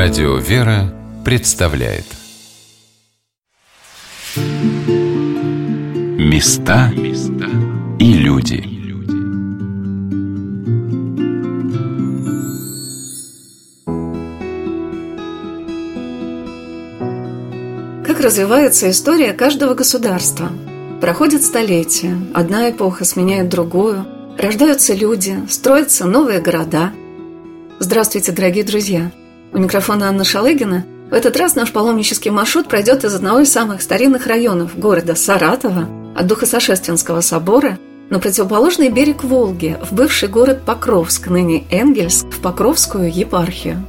Радио «Вера» представляет Места и люди Как развивается история каждого государства? Проходят столетия, одна эпоха сменяет другую, рождаются люди, строятся новые города. Здравствуйте, дорогие друзья! У микрофона Анна Шалыгина. В этот раз наш паломнический маршрут пройдет из одного из самых старинных районов города Саратова, от Духосошественского собора, на противоположный берег Волги, в бывший город Покровск, ныне Энгельск, в Покровскую епархию.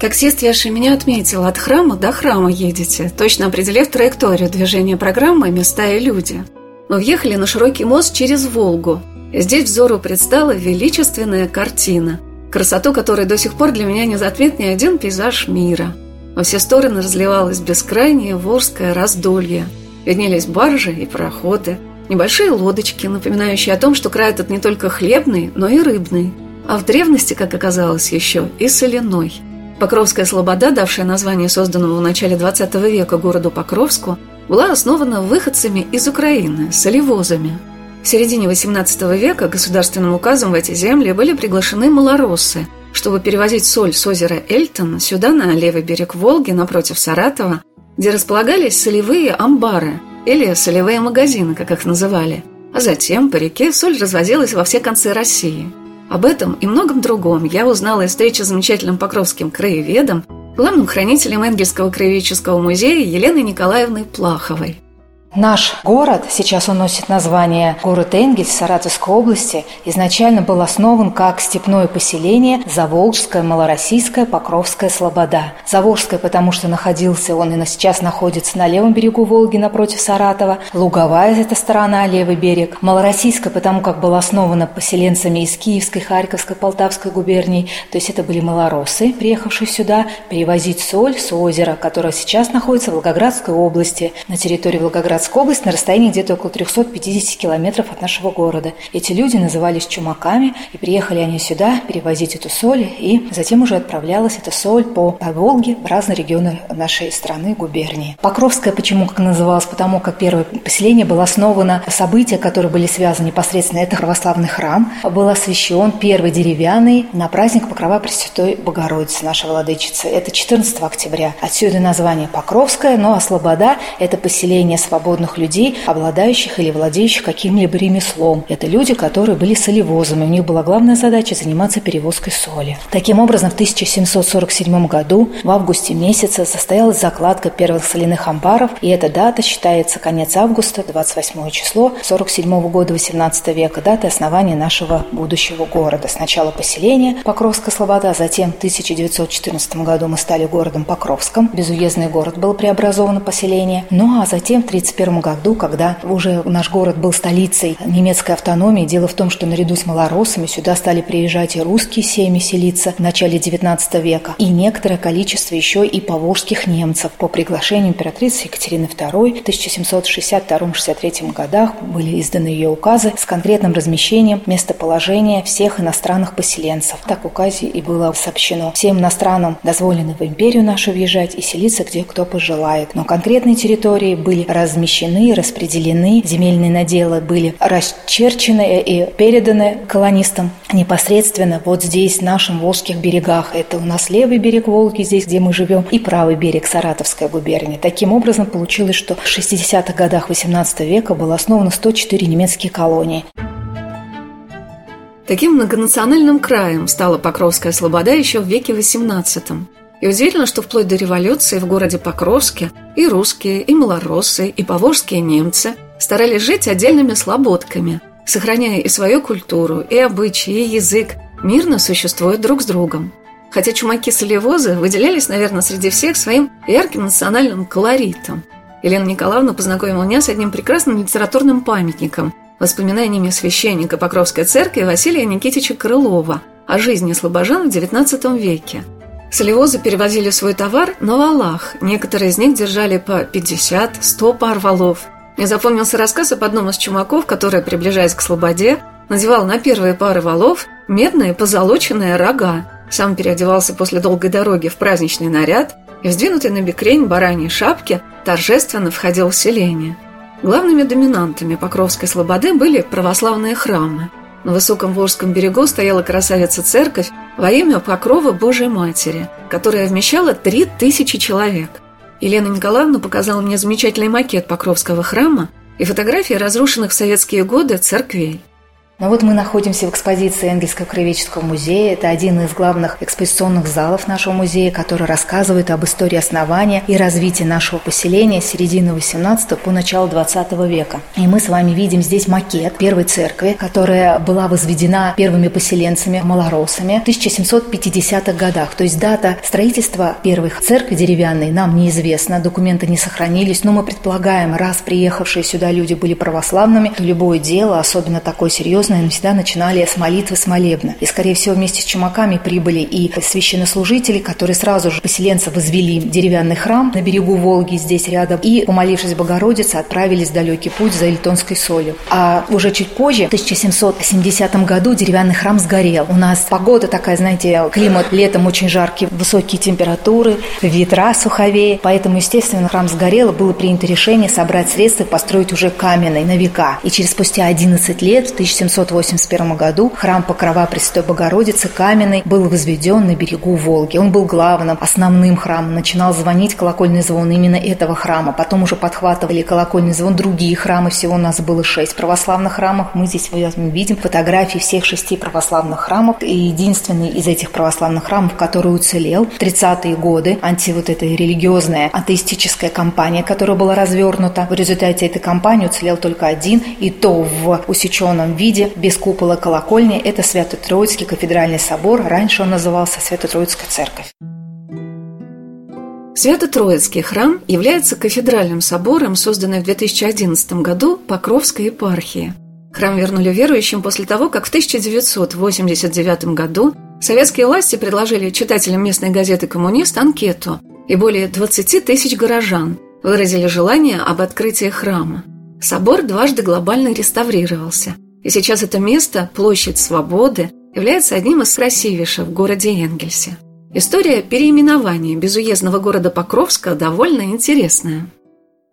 Таксист Яша меня отметил, от храма до храма едете, точно определив траекторию движения программы «Места и люди». Мы въехали на широкий мост через Волгу. Здесь взору предстала величественная картина – красоту которой до сих пор для меня не затмит ни один пейзаж мира. Во все стороны разливалось бескрайнее Волжское раздолье. Виднелись баржи и пароходы, небольшие лодочки, напоминающие о том, что край этот не только хлебный, но и рыбный, а в древности, как оказалось, еще и соляной. Покровская слобода, давшая название созданному в начале XX века городу Покровску, была основана выходцами из Украины, солевозами – в середине XVIII века государственным указом в эти земли были приглашены малороссы, чтобы перевозить соль с озера Эльтон сюда, на левый берег Волги, напротив Саратова, где располагались солевые амбары или солевые магазины, как их называли. А затем по реке соль развозилась во все концы России. Об этом и многом другом я узнала из встречи с замечательным покровским краеведом, главным хранителем Энгельского краеведческого музея Еленой Николаевной Плаховой. Наш город, сейчас он носит название город Энгельс Саратовской области, изначально был основан как степное поселение Заволжская, Малороссийская, Покровская Слобода. Заволжская, потому что находился он и сейчас находится на левом берегу Волги напротив Саратова. Луговая – это сторона, левый берег. Малороссийская, потому как была основана поселенцами из Киевской, Харьковской, Полтавской губерний. То есть это были малороссы, приехавшие сюда перевозить соль с озера, которое сейчас находится в Волгоградской области, на территории Волгоградской Волгоградская область на расстоянии где-то около 350 километров от нашего города. Эти люди назывались чумаками, и приехали они сюда перевозить эту соль, и затем уже отправлялась эта соль по, по Волге в разные регионы нашей страны, губернии. Покровская почему как называлась? Потому как первое поселение было основано, события, которые были связаны непосредственно, это православный храм, был освящен первый деревянный на праздник Покрова Пресвятой Богородицы, нашей владычицы. Это 14 октября. Отсюда название Покровская, но а Слобода – это поселение свободное свободных людей, обладающих или владеющих каким-либо ремеслом. Это люди, которые были солевозами. У них была главная задача заниматься перевозкой соли. Таким образом, в 1747 году, в августе месяце, состоялась закладка первых соляных амбаров, и эта дата считается конец августа, 28 число 47 года 18 века, дата основания нашего будущего города. Сначала поселение Покровская Слобода, затем в 1914 году мы стали городом Покровском. Безуездный город был преобразован в поселение. Ну а затем в 1931 1941 году, когда уже наш город был столицей немецкой автономии, дело в том, что наряду с малороссами сюда стали приезжать и русские семьи селиться в начале XIX века, и некоторое количество еще и поволжских немцев. По приглашению императрицы Екатерины II в 1762-63 годах были изданы ее указы с конкретным размещением местоположения всех иностранных поселенцев. Так в указе и было сообщено. Всем иностранным дозволено в империю нашу въезжать и селиться где кто пожелает. Но конкретные территории были размещены размещены, распределены, земельные наделы были расчерчены и переданы колонистам непосредственно вот здесь, в нашем Волжских берегах. Это у нас левый берег Волги, здесь, где мы живем, и правый берег Саратовской губернии. Таким образом, получилось, что в 60-х годах 18 века было основано 104 немецкие колонии. Таким многонациональным краем стала Покровская Слобода еще в веке XVIII. И удивительно, что вплоть до революции в городе Покровске и русские, и малороссы, и поволжские немцы старались жить отдельными слободками, сохраняя и свою культуру, и обычаи, и язык, мирно существуя друг с другом. Хотя чумаки-солевозы выделялись, наверное, среди всех своим ярким национальным колоритом. Елена Николаевна познакомила меня с одним прекрасным литературным памятником – воспоминаниями священника Покровской церкви Василия Никитича Крылова о жизни слобожан в XIX веке – Солевозы перевозили свой товар на валах. Некоторые из них держали по 50-100 пар валов. Мне запомнился рассказ об одном из чумаков, который, приближаясь к Слободе, надевал на первые пары валов медные позолоченные рога. Сам переодевался после долгой дороги в праздничный наряд и, вздвинутый на бекрень бараньей шапки, торжественно входил в селение. Главными доминантами Покровской слободы были православные храмы. На высоком Волжском берегу стояла красавица-церковь во имя Покрова Божией Матери, которая вмещала три тысячи человек. Елена Николаевна показала мне замечательный макет Покровского храма и фотографии разрушенных в советские годы церквей. Но вот мы находимся в экспозиции Энгельского краеведческого музея. Это один из главных экспозиционных залов нашего музея, который рассказывает об истории основания и развития нашего поселения с середины 18 по начало 20 века. И мы с вами видим здесь макет первой церкви, которая была возведена первыми поселенцами, малоросами в 1750-х годах. То есть дата строительства первых церкви деревянной нам неизвестна, документы не сохранились, но мы предполагаем, раз приехавшие сюда люди были православными, то любое дело, особенно такое серьезное, наверное, всегда начинали с молитвы, с молебна. И, скорее всего, вместе с чумаками прибыли и священнослужители, которые сразу же поселенцы возвели деревянный храм на берегу Волги, здесь рядом, и, помолившись Богородице, отправились в далекий путь за Эльтонской солью. А уже чуть позже, в 1770 году, деревянный храм сгорел. У нас погода такая, знаете, климат летом очень жаркий, высокие температуры, ветра суховее, поэтому, естественно, храм сгорел, было принято решение собрать средства и построить уже каменный на века. И через спустя 11 лет, в 1700 1781 году храм Покрова Престой Богородицы каменный был возведен на берегу Волги. Он был главным, основным храмом. Начинал звонить колокольный звон именно этого храма. Потом уже подхватывали колокольный звон другие храмы. Всего у нас было шесть православных храмов. Мы здесь видим фотографии всех шести православных храмов. И единственный из этих православных храмов, который уцелел в 30-е годы, анти вот эта религиозная атеистическая кампания, которая была развернута. В результате этой кампании уцелел только один, и то в усеченном виде, без купола колокольни – это Свято-Троицкий кафедральный собор. Раньше он назывался Свято-Троицкая церковь. Свято-Троицкий храм является кафедральным собором, созданным в 2011 году Покровской епархии. Храм вернули верующим после того, как в 1989 году советские власти предложили читателям местной газеты «Коммунист» анкету, и более 20 тысяч горожан выразили желание об открытии храма. Собор дважды глобально реставрировался – и сейчас это место, площадь Свободы, является одним из красивейших в городе Энгельсе. История переименования безуездного города Покровска довольно интересная.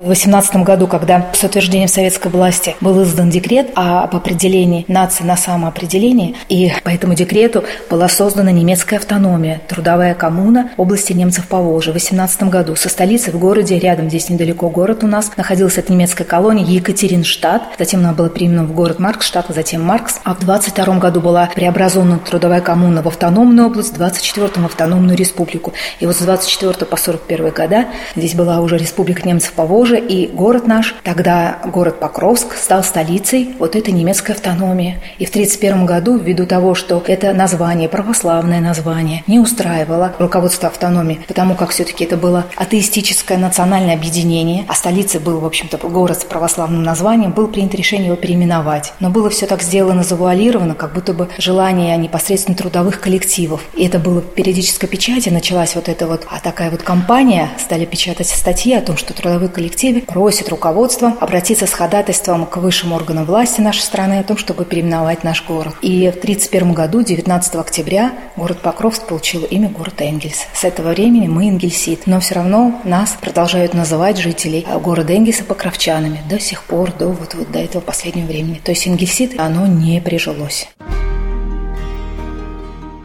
В 18 году, когда с утверждением советской власти был издан декрет об определении нации на самоопределение, и по этому декрету была создана немецкая автономия, трудовая коммуна области немцев по Волжье. В 18 году со столицей в городе, рядом здесь недалеко город у нас, находилась эта немецкая колония Екатеринштадт, затем она была переименована в город Марксштадт, затем Маркс, а в 22 году была преобразована трудовая коммуна в автономную область, в 24 в автономную республику. И вот с 24 по 41 года здесь была уже республика немцев по Тоже и город наш, тогда город Покровск, стал столицей вот этой немецкой автономии. И в 1931 году, ввиду того, что это название, православное название, не устраивало руководство автономии, потому как все-таки это было атеистическое национальное объединение, а столицей был, в общем-то, город с православным названием, было принято решение его переименовать. Но было все так сделано завуалировано, как будто бы желание непосредственно трудовых коллективов. И это было в периодической печати, началась вот эта вот а такая вот кампания, стали печатать статьи о том, что трудовые коллективы коллективе просит руководство обратиться с ходатайством к высшим органам власти нашей страны о том, чтобы переименовать наш город. И в 1931 году, 19 октября, город Покровск получил имя город Энгельс. С этого времени мы Энгельсит, но все равно нас продолжают называть жителей города Энгельса покровчанами до сих пор, до вот, вот до этого последнего времени. То есть Энгельсит, оно не прижилось.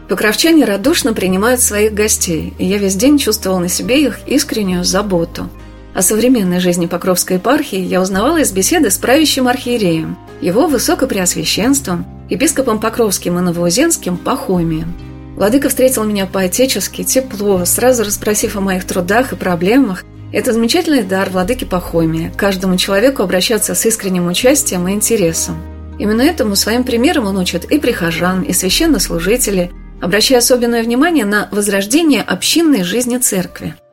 Покровчане радушно принимают своих гостей, и я весь день чувствовал на себе их искреннюю заботу – о современной жизни Покровской епархии я узнавала из беседы с правящим архиереем, его высокопреосвященством, епископом Покровским и Новоузенским Пахомием. Владыка встретил меня по-отечески, тепло, сразу расспросив о моих трудах и проблемах. Это замечательный дар владыки Пахомия – каждому человеку обращаться с искренним участием и интересом. Именно этому своим примером он учит и прихожан, и священнослужителей, обращая особенное внимание на возрождение общинной жизни церкви –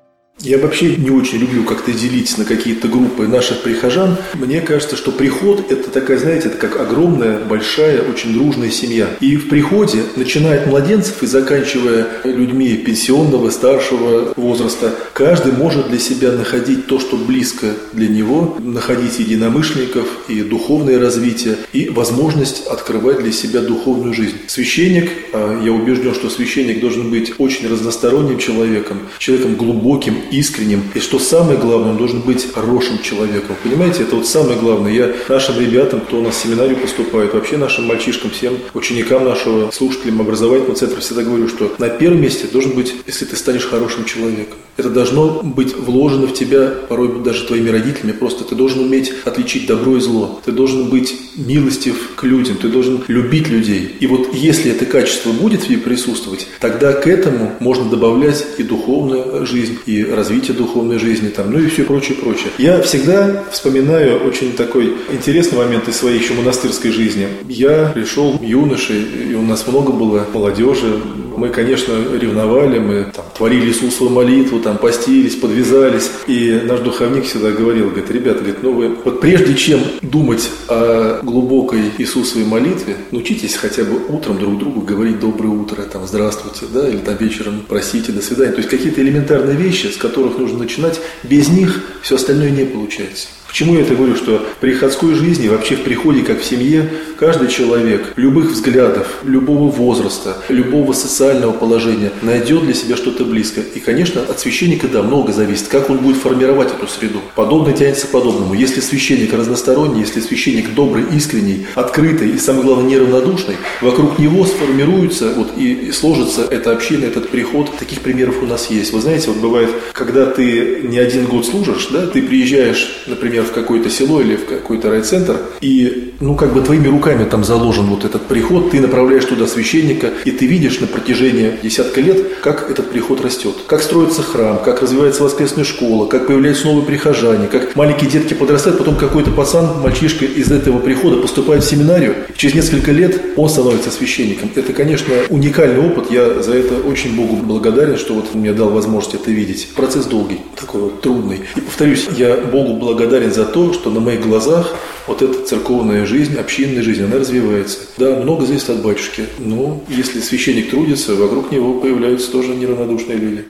Я вообще не очень люблю как-то делить на какие-то группы наших прихожан. Мне кажется, что приход – это такая, знаете, это как огромная, большая, очень дружная семья. И в приходе, начиная от младенцев и заканчивая людьми пенсионного, старшего возраста, каждый может для себя находить то, что близко для него, находить единомышленников и духовное развитие, и возможность открывать для себя духовную жизнь. Священник, а я убежден, что священник должен быть очень разносторонним человеком, человеком глубоким, искренним. И что самое главное, он должен быть хорошим человеком. Понимаете, это вот самое главное. Я нашим ребятам, кто у нас семинарию поступает, вообще нашим мальчишкам, всем ученикам нашего, слушателям образовательного центра всегда говорю, что на первом месте должен быть, если ты станешь хорошим человеком. Это должно быть вложено в тебя, порой даже твоими родителями, просто ты должен уметь отличить добро и зло. Ты должен быть милостив к людям, ты должен любить людей. И вот если это качество будет в тебе присутствовать, тогда к этому можно добавлять и духовную жизнь, и развитие духовной жизни, там, ну и все прочее, прочее. Я всегда вспоминаю очень такой интересный момент из своей еще монастырской жизни. Я пришел юношей, и у нас много было молодежи. Мы, конечно, ревновали, мы там, творили Иисусову молитву, там постились, подвязались. И наш духовник всегда говорил, говорит, ребята, говорит, ну вы вот прежде чем думать о глубокой Иисусовой молитве, научитесь хотя бы утром друг другу говорить доброе утро, там, здравствуйте, да, или там вечером просите, до свидания. То есть какие-то элементарные вещи, с которых нужно начинать, без них все остальное не получается. Почему я это говорю, что в приходской жизни, вообще в приходе, как в семье, каждый человек любых взглядов, любого возраста, любого социального положения найдет для себя что-то близкое. И, конечно, от священника, да, много зависит, как он будет формировать эту среду. Подобное тянется к подобному. Если священник разносторонний, если священник добрый, искренний, открытый и, самое главное, неравнодушный, вокруг него сформируется вот, и, и сложится эта община, этот приход. Таких примеров у нас есть. Вы знаете, вот бывает, когда ты не один год служишь, да, ты приезжаешь, например, в какое-то село или в какой-то райцентр, и, ну, как бы твоими руками там заложен вот этот приход, ты направляешь туда священника, и ты видишь на протяжении десятка лет, как этот приход растет, как строится храм, как развивается воскресная школа, как появляются новые прихожане, как маленькие детки подрастают, потом какой-то пацан, мальчишка из этого прихода поступает в семинарию, и через несколько лет он становится священником. Это, конечно, уникальный опыт, я за это очень Богу благодарен, что вот он мне дал возможность это видеть. Процесс долгий, такой вот трудный. И повторюсь, я Богу благодарен за то, что на моих глазах вот эта церковная жизнь, общинная жизнь, она развивается. Да, много зависит от батюшки, но если священник трудится, вокруг него появляются тоже неравнодушные люди.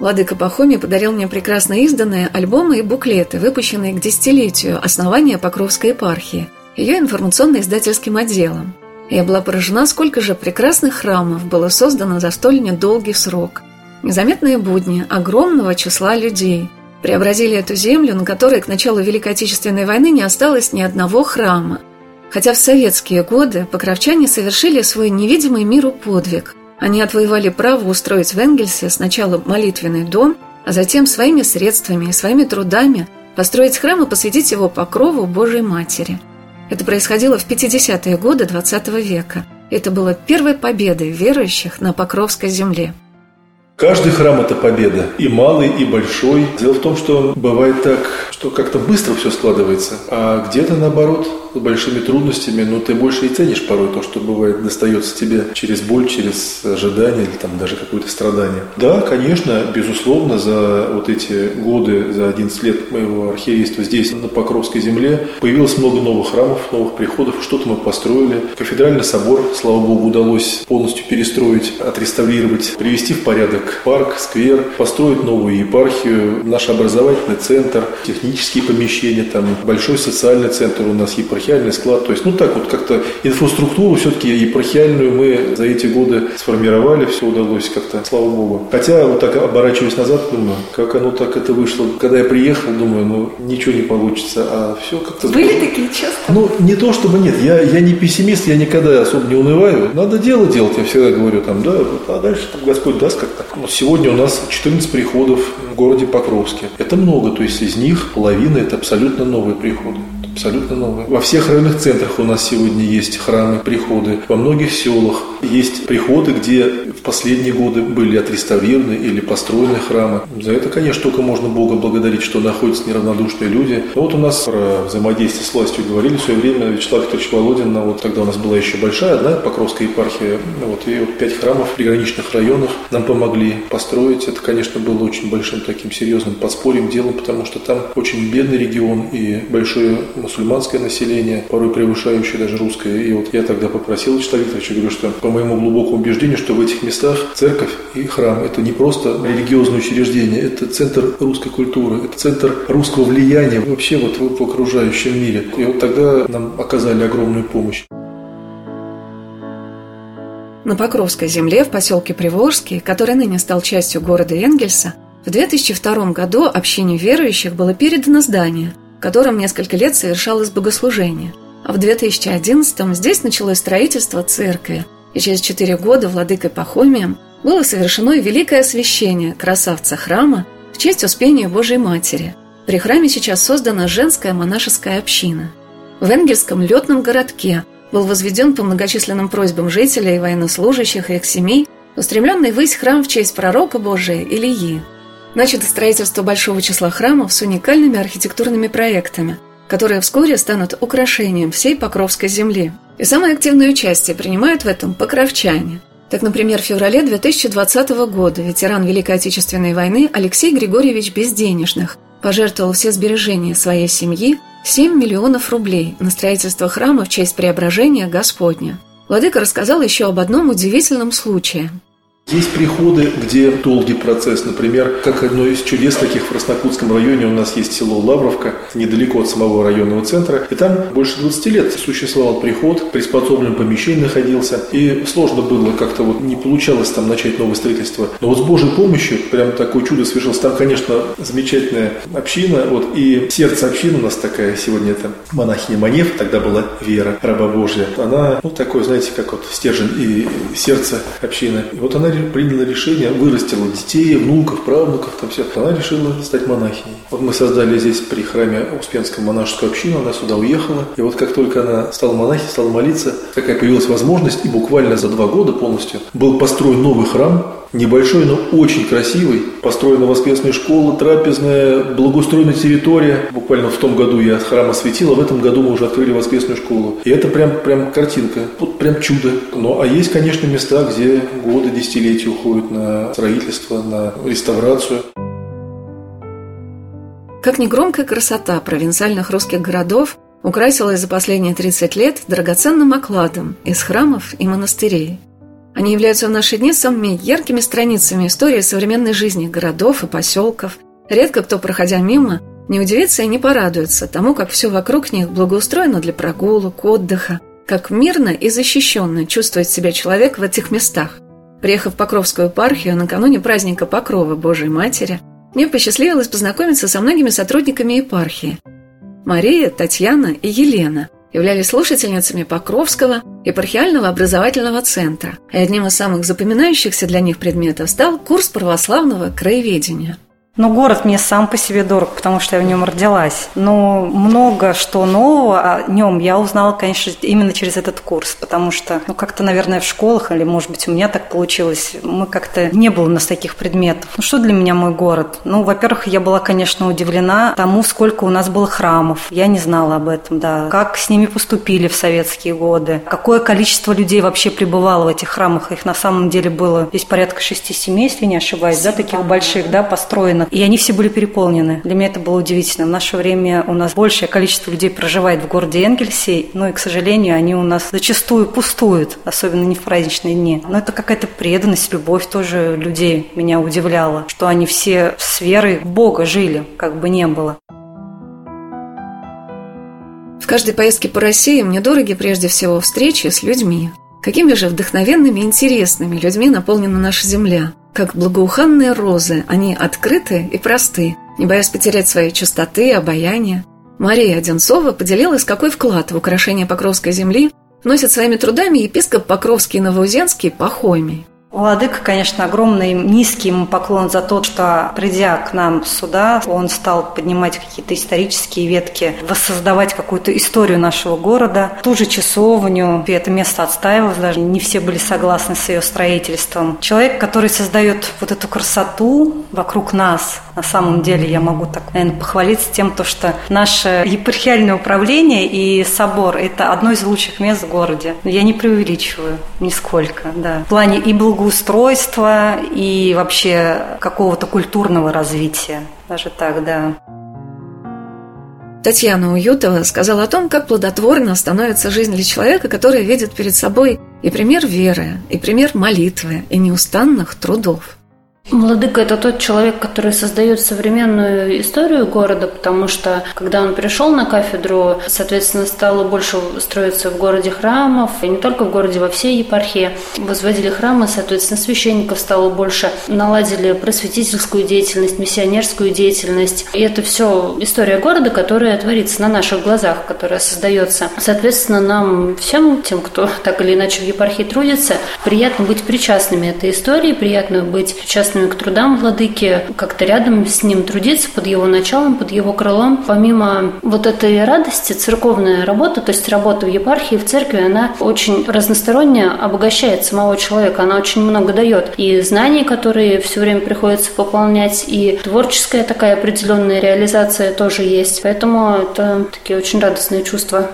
Владыка Пахомий подарил мне прекрасно изданные альбомы и буклеты, выпущенные к десятилетию основания Покровской епархии, ее информационно-издательским отделом. Я была поражена, сколько же прекрасных храмов было создано за столь недолгий срок. Незаметные будни огромного числа людей – преобразили эту землю, на которой к началу Великой Отечественной войны не осталось ни одного храма. Хотя в советские годы покровчане совершили свой невидимый миру подвиг. Они отвоевали право устроить в Энгельсе сначала молитвенный дом, а затем своими средствами и своими трудами построить храм и посвятить его покрову Божьей Матери. Это происходило в 50-е годы XX века. Это было первой победой верующих на Покровской земле. Каждый храм – это победа, и малый, и большой. Дело в том, что бывает так, что как-то быстро все складывается, а где-то наоборот с большими трудностями, но ты больше и ценишь порой то, что бывает достается тебе через боль, через ожидание или там даже какое-то страдание. Да, конечно, безусловно, за вот эти годы, за 11 лет моего архиерейства здесь, на Покровской земле, появилось много новых храмов, новых приходов, что-то мы построили. Кафедральный собор, слава богу, удалось полностью перестроить, отреставрировать, привести в порядок парк, сквер, построить новую епархию, наш образовательный центр, технические помещения, там большой социальный центр у нас епархиальный склад. То есть, ну так вот как-то инфраструктуру все-таки епархиальную мы за эти годы сформировали, все удалось как-то, слава богу. Хотя вот так оборачиваясь назад, думаю, как оно так это вышло. Когда я приехал, думаю, ну ничего не получится, а все как-то... Были такие часто? Ну, не то чтобы нет, я, я не пессимист, я никогда особо не унываю. Надо дело делать, я всегда говорю, там, да, а дальше там Господь даст как-то. Сегодня у нас 14 приходов в городе Покровске. Это много, то есть из них половина это абсолютно новые приходы абсолютно новые. Во всех районных центрах у нас сегодня есть храмы, приходы. Во многих селах Есть приходы, где в последние годы были отреставрированы или построены храмы. За это, конечно, только можно Бога благодарить, что находятся неравнодушные люди. Но вот у нас про взаимодействие с властью говорили в свое время Вячеслав Викторович Володин, вот тогда у нас была еще большая одна Покровская епархия, вот, и вот пять храмов в приграничных районах нам помогли построить. Это, конечно, было очень большим таким серьезным подспорьем делом, потому что там очень бедный регион и большое мусульманское население, порой превышающее даже русское. И вот я тогда попросил Вячеслава Викторовича, говорю, что моему глубокому убеждению, что в этих местах церковь и храм – это не просто религиозное учреждение, это центр русской культуры, это центр русского влияния вообще вот в окружающем мире. И вот тогда нам оказали огромную помощь. На Покровской земле в поселке Приволжский, который ныне стал частью города Энгельса, в 2002 году общине верующих было передано здание, в котором несколько лет совершалось богослужение. А в 2011 здесь началось строительство церкви, и через четыре года владыкой Пахомием было совершено великое освящение красавца храма в честь Успения Божьей Матери. При храме сейчас создана женская монашеская община. В Энгельском летном городке был возведен по многочисленным просьбам жителей, военнослужащих и их семей устремленный ввысь храм в честь пророка Божия Илии. Начато строительство большого числа храмов с уникальными архитектурными проектами, которые вскоре станут украшением всей Покровской земли. И самое активное участие принимают в этом покровчане. Так, например, в феврале 2020 года ветеран Великой Отечественной войны Алексей Григорьевич Безденежных пожертвовал все сбережения своей семьи 7 миллионов рублей на строительство храма в честь преображения Господня. Владыка рассказал еще об одном удивительном случае – есть приходы, где долгий процесс. Например, как одно из чудес таких в Краснокутском районе у нас есть село Лавровка, недалеко от самого районного центра. И там больше 20 лет существовал приход, приспособленное помещение находился. И сложно было как-то вот не получалось там начать новое строительство. Но вот с Божьей помощью прям такое чудо свершилось. Там, конечно, замечательная община. Вот, и сердце общины у нас такая сегодня это монахиня Манев, тогда была Вера, раба Божья. Она, ну, такой, знаете, как вот стержень и сердце общины. И вот она приняла решение, вырастила детей, внуков, правнуков, там все. Она решила стать монахиней. Вот мы создали здесь при храме Успенском монашескую общину, она сюда уехала. И вот как только она стала монахиней, стала молиться, такая появилась возможность, и буквально за два года полностью был построен новый храм, Небольшой, но очень красивый. Построена воскресная школа, трапезная, благоустроенная территория. Буквально в том году я храм осветил, а в этом году мы уже открыли воскресную школу. И это прям, прям картинка, вот прям чудо. Ну, а есть, конечно, места, где годы, десятилетия уходят на строительство, на реставрацию. Как ни громкая красота провинциальных русских городов украсилась за последние 30 лет драгоценным окладом из храмов и монастырей – они являются в наши дни самыми яркими страницами истории современной жизни городов и поселков. Редко кто, проходя мимо, не удивится и не порадуется тому, как все вокруг них благоустроено для прогулок, отдыха, как мирно и защищенно чувствует себя человек в этих местах. Приехав в Покровскую епархию накануне праздника Покрова Божией Матери, мне посчастливилось познакомиться со многими сотрудниками епархии. Мария, Татьяна и Елена – являлись слушательницами Покровского епархиального образовательного центра, и одним из самых запоминающихся для них предметов стал курс православного краеведения – но город мне сам по себе дорог, потому что я в нем родилась. Но много что нового о нем я узнала, конечно, именно через этот курс, потому что, ну, как-то, наверное, в школах, или, может быть, у меня так получилось, мы как-то не было у нас таких предметов. Ну, что для меня мой город? Ну, во-первых, я была, конечно, удивлена тому, сколько у нас было храмов. Я не знала об этом, да. Как с ними поступили в советские годы. Какое количество людей вообще пребывало в этих храмах. Их на самом деле было здесь порядка 6-7, если не ошибаюсь, да, таких больших, да, построено районах, и они все были переполнены. Для меня это было удивительно. В наше время у нас большее количество людей проживает в городе Энгельсе, но и, к сожалению, они у нас зачастую пустуют, особенно не в праздничные дни. Но это какая-то преданность, любовь тоже людей меня удивляла, что они все с верой в Бога жили, как бы не было. В каждой поездке по России мне дороги прежде всего встречи с людьми. Какими же вдохновенными и интересными людьми наполнена наша земля. Как благоуханные розы, они открыты и просты, не боясь потерять своей чистоты и обаяния. Мария Одинцова поделилась, какой вклад в украшение Покровской земли вносит своими трудами епископ Покровский Новоузенский Пахомий. Владыка, конечно, огромный низкий ему поклон за то, что, придя к нам сюда, он стал поднимать какие-то исторические ветки, воссоздавать какую-то историю нашего города. Ту же часовню, и это место отстаивалось, даже не все были согласны с ее строительством. Человек, который создает вот эту красоту вокруг нас, на самом деле я могу так, наверное, похвалиться тем, то, что наше епархиальное управление и собор – это одно из лучших мест в городе. Я не преувеличиваю нисколько, да. В плане и благоустройства, и вообще какого-то культурного развития. Даже так, да. Татьяна Уютова сказала о том, как плодотворно становится жизнь для человека, который видит перед собой и пример веры, и пример молитвы, и неустанных трудов. Владыка – это тот человек, который создает современную историю города, потому что, когда он пришел на кафедру, соответственно, стало больше строиться в городе храмов, и не только в городе, во всей епархии. Возводили храмы, соответственно, священников стало больше, наладили просветительскую деятельность, миссионерскую деятельность. И это все история города, которая творится на наших глазах, которая создается. Соответственно, нам всем, тем, кто так или иначе в епархии трудится, приятно быть причастными этой истории, приятно быть причастными причастными к трудам владыки, как-то рядом с ним трудиться под его началом, под его крылом. Помимо вот этой радости, церковная работа, то есть работа в епархии, в церкви, она очень разносторонне обогащает самого человека, она очень много дает. И знаний, которые все время приходится пополнять, и творческая такая определенная реализация тоже есть. Поэтому это такие очень радостные чувства.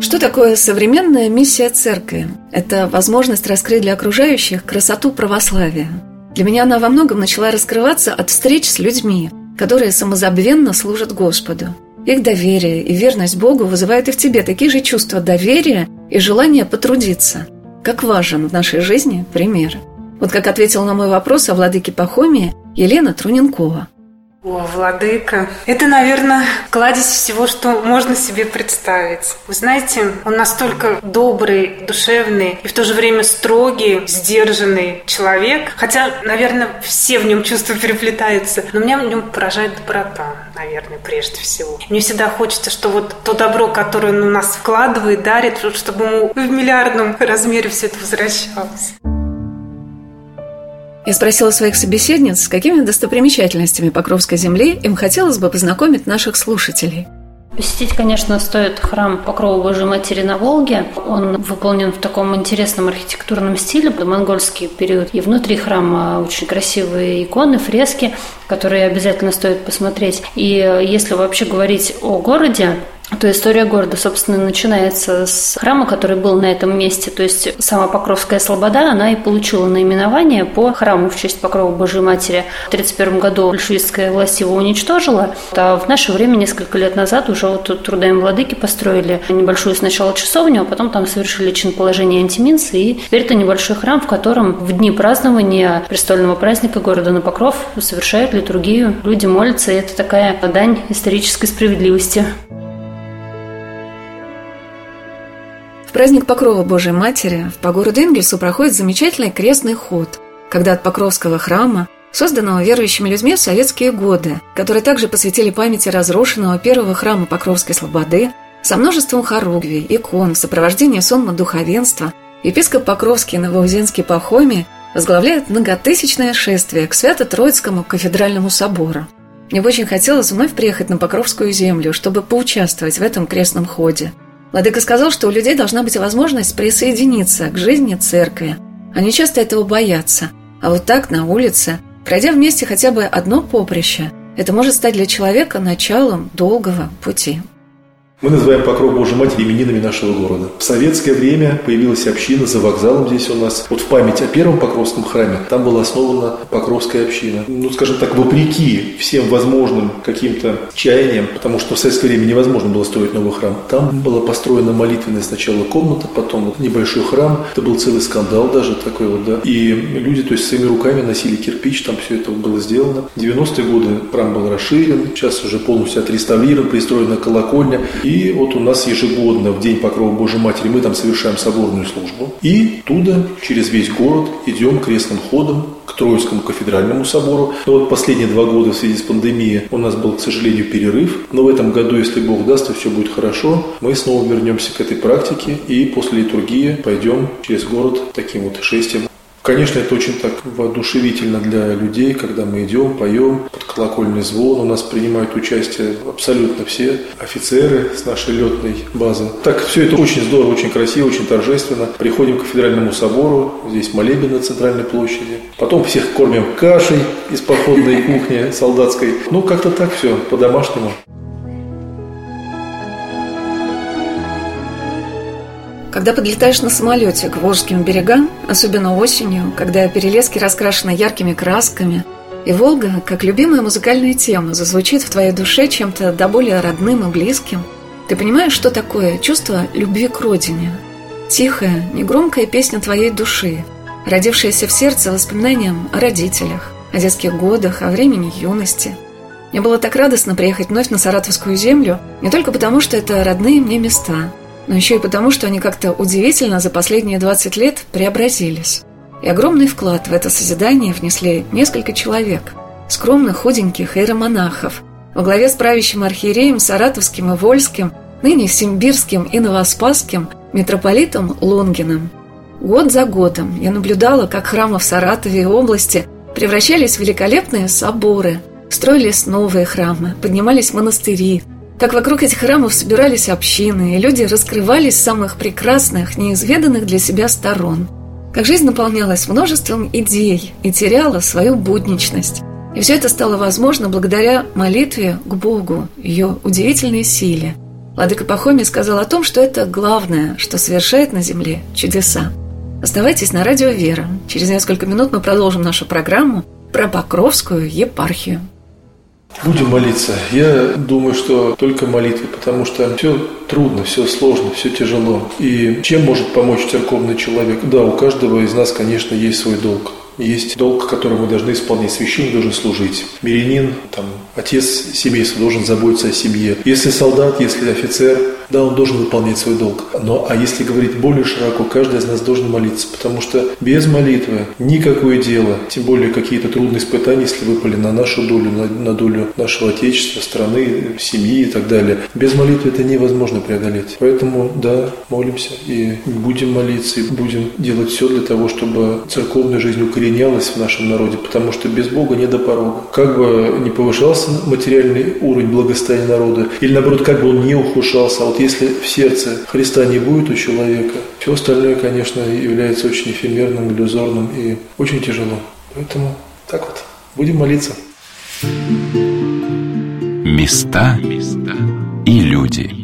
Что такое современная миссия церкви? Это возможность раскрыть для окружающих красоту православия. Для меня она во многом начала раскрываться от встреч с людьми, которые самозабвенно служат Господу. Их доверие и верность Богу вызывают и в тебе такие же чувства доверия и желания потрудиться. Как важен в нашей жизни пример. Вот как ответил на мой вопрос о владыке Пахомии Елена Труненкова – о, владыка. Это, наверное, кладезь всего, что можно себе представить. Вы знаете, он настолько добрый, душевный и в то же время строгий, сдержанный человек. Хотя, наверное, все в нем чувства переплетаются. Но меня в нем поражает доброта, наверное, прежде всего. Мне всегда хочется, что вот то добро, которое он у нас вкладывает, дарит, чтобы ему в миллиардном размере все это возвращалось. Я спросила своих собеседниц, с какими достопримечательностями Покровской земли им хотелось бы познакомить наших слушателей. Посетить, конечно, стоит храм Покрова Божьей Матери на Волге. Он выполнен в таком интересном архитектурном стиле, монгольский период. И внутри храма очень красивые иконы, фрески, которые обязательно стоит посмотреть. И если вообще говорить о городе, то история города, собственно, начинается с храма, который был на этом месте. То есть сама Покровская Слобода, она и получила наименование по храму в честь Покрова Божьей Матери. В 1931 году большевистская власть его уничтожила, а в наше время, несколько лет назад, уже вот трудами владыки построили небольшую сначала часовню, а потом там совершили чин положения антиминцы, и теперь это небольшой храм, в котором в дни празднования престольного праздника города на Покров совершают литургию, люди молятся, и это такая дань исторической справедливости. В праздник Покрова Божией Матери по городу Энгельсу проходит замечательный крестный ход, когда от Покровского храма, созданного верующими людьми в советские годы, который также посвятили памяти разрушенного первого храма Покровской Слободы, со множеством хоругвий, икон, в сопровождении сонма духовенства, епископ Покровский Новоузенский Пахоми возглавляет многотысячное шествие к Свято-Троицкому кафедральному собору. Мне бы очень хотелось вновь приехать на Покровскую землю, чтобы поучаствовать в этом крестном ходе – Владыка сказал, что у людей должна быть возможность присоединиться к жизни церкви. Они часто этого боятся. А вот так, на улице, пройдя вместе хотя бы одно поприще, это может стать для человека началом долгого пути. Мы называем Покров Божьей Матери именинами нашего города. В советское время появилась община за вокзалом здесь у нас. Вот в память о первом Покровском храме там была основана Покровская община. Ну, скажем так, вопреки всем возможным каким-то чаяниям, потому что в советское время невозможно было строить новый храм. Там была построена молитвенная сначала комната, потом вот небольшой храм. Это был целый скандал даже такой вот, да. И люди, то есть, своими руками носили кирпич, там все это было сделано. В 90-е годы храм был расширен, сейчас уже полностью отреставрирован, пристроена колокольня. И И вот у нас ежегодно в День Покрова Божьей Матери мы там совершаем соборную службу. И туда через весь город идем крестным ходом к Троицкому кафедральному собору. Но вот последние два года в связи с пандемией у нас был, к сожалению, перерыв. Но в этом году, если Бог даст, и все будет хорошо, мы снова вернемся к этой практике и после литургии пойдем через город таким вот шествием Конечно, это очень так воодушевительно для людей, когда мы идем, поем под колокольный звон. У нас принимают участие абсолютно все офицеры с нашей летной базы. Так, все это очень здорово, очень красиво, очень торжественно. Приходим к кафедральному собору, здесь молебен на центральной площади. Потом всех кормим кашей из походной кухни солдатской. Ну, как-то так все, по-домашнему. Когда подлетаешь на самолете к Волжским берегам, особенно осенью, когда перелески раскрашены яркими красками, и Волга, как любимая музыкальная тема, зазвучит в твоей душе чем-то до более родным и близким, ты понимаешь, что такое чувство любви к родине. Тихая, негромкая песня твоей души, родившаяся в сердце воспоминанием о родителях, о детских годах, о времени юности. Мне было так радостно приехать вновь на Саратовскую землю, не только потому, что это родные мне места, но еще и потому, что они как-то удивительно за последние 20 лет преобразились. И огромный вклад в это созидание внесли несколько человек, скромных, худеньких иеромонахов, во главе с правящим архиереем Саратовским и Вольским, ныне Симбирским и Новоспасским митрополитом Лунгиным. Год за годом я наблюдала, как храмы в Саратове и области превращались в великолепные соборы, строились новые храмы, поднимались монастыри, как вокруг этих храмов собирались общины, и люди раскрывались с самых прекрасных, неизведанных для себя сторон. Как жизнь наполнялась множеством идей и теряла свою будничность. И все это стало возможно благодаря молитве к Богу, ее удивительной силе. Владыка Пахомий сказал о том, что это главное, что совершает на земле чудеса. Оставайтесь на радио «Вера». Через несколько минут мы продолжим нашу программу про Покровскую епархию. Будем молиться. Я думаю, что только молитвы, потому что все трудно, все сложно, все тяжело. И чем может помочь церковный человек? Да, у каждого из нас, конечно, есть свой долг. Есть долг, который мы должны исполнять. Священник должен служить. Мирянин, там, отец семейства должен заботиться о семье. Если солдат, если офицер, да, он должен выполнять свой долг. Но, а если говорить более широко, каждый из нас должен молиться, потому что без молитвы никакое дело, тем более какие-то трудные испытания, если выпали на нашу долю, на, на долю нашего Отечества, страны, семьи и так далее. Без молитвы это невозможно преодолеть. Поэтому, да, молимся и будем молиться, и будем делать все для того, чтобы церковная жизнь укоренялась в нашем народе, потому что без Бога не до порога. Как бы не повышался материальный уровень благосостояния народа, или наоборот, как бы он не ухудшался, а вот если в сердце Христа не будет у человека, все остальное, конечно, является очень эфемерным, иллюзорным и очень тяжело. Поэтому так вот, будем молиться. Места и люди.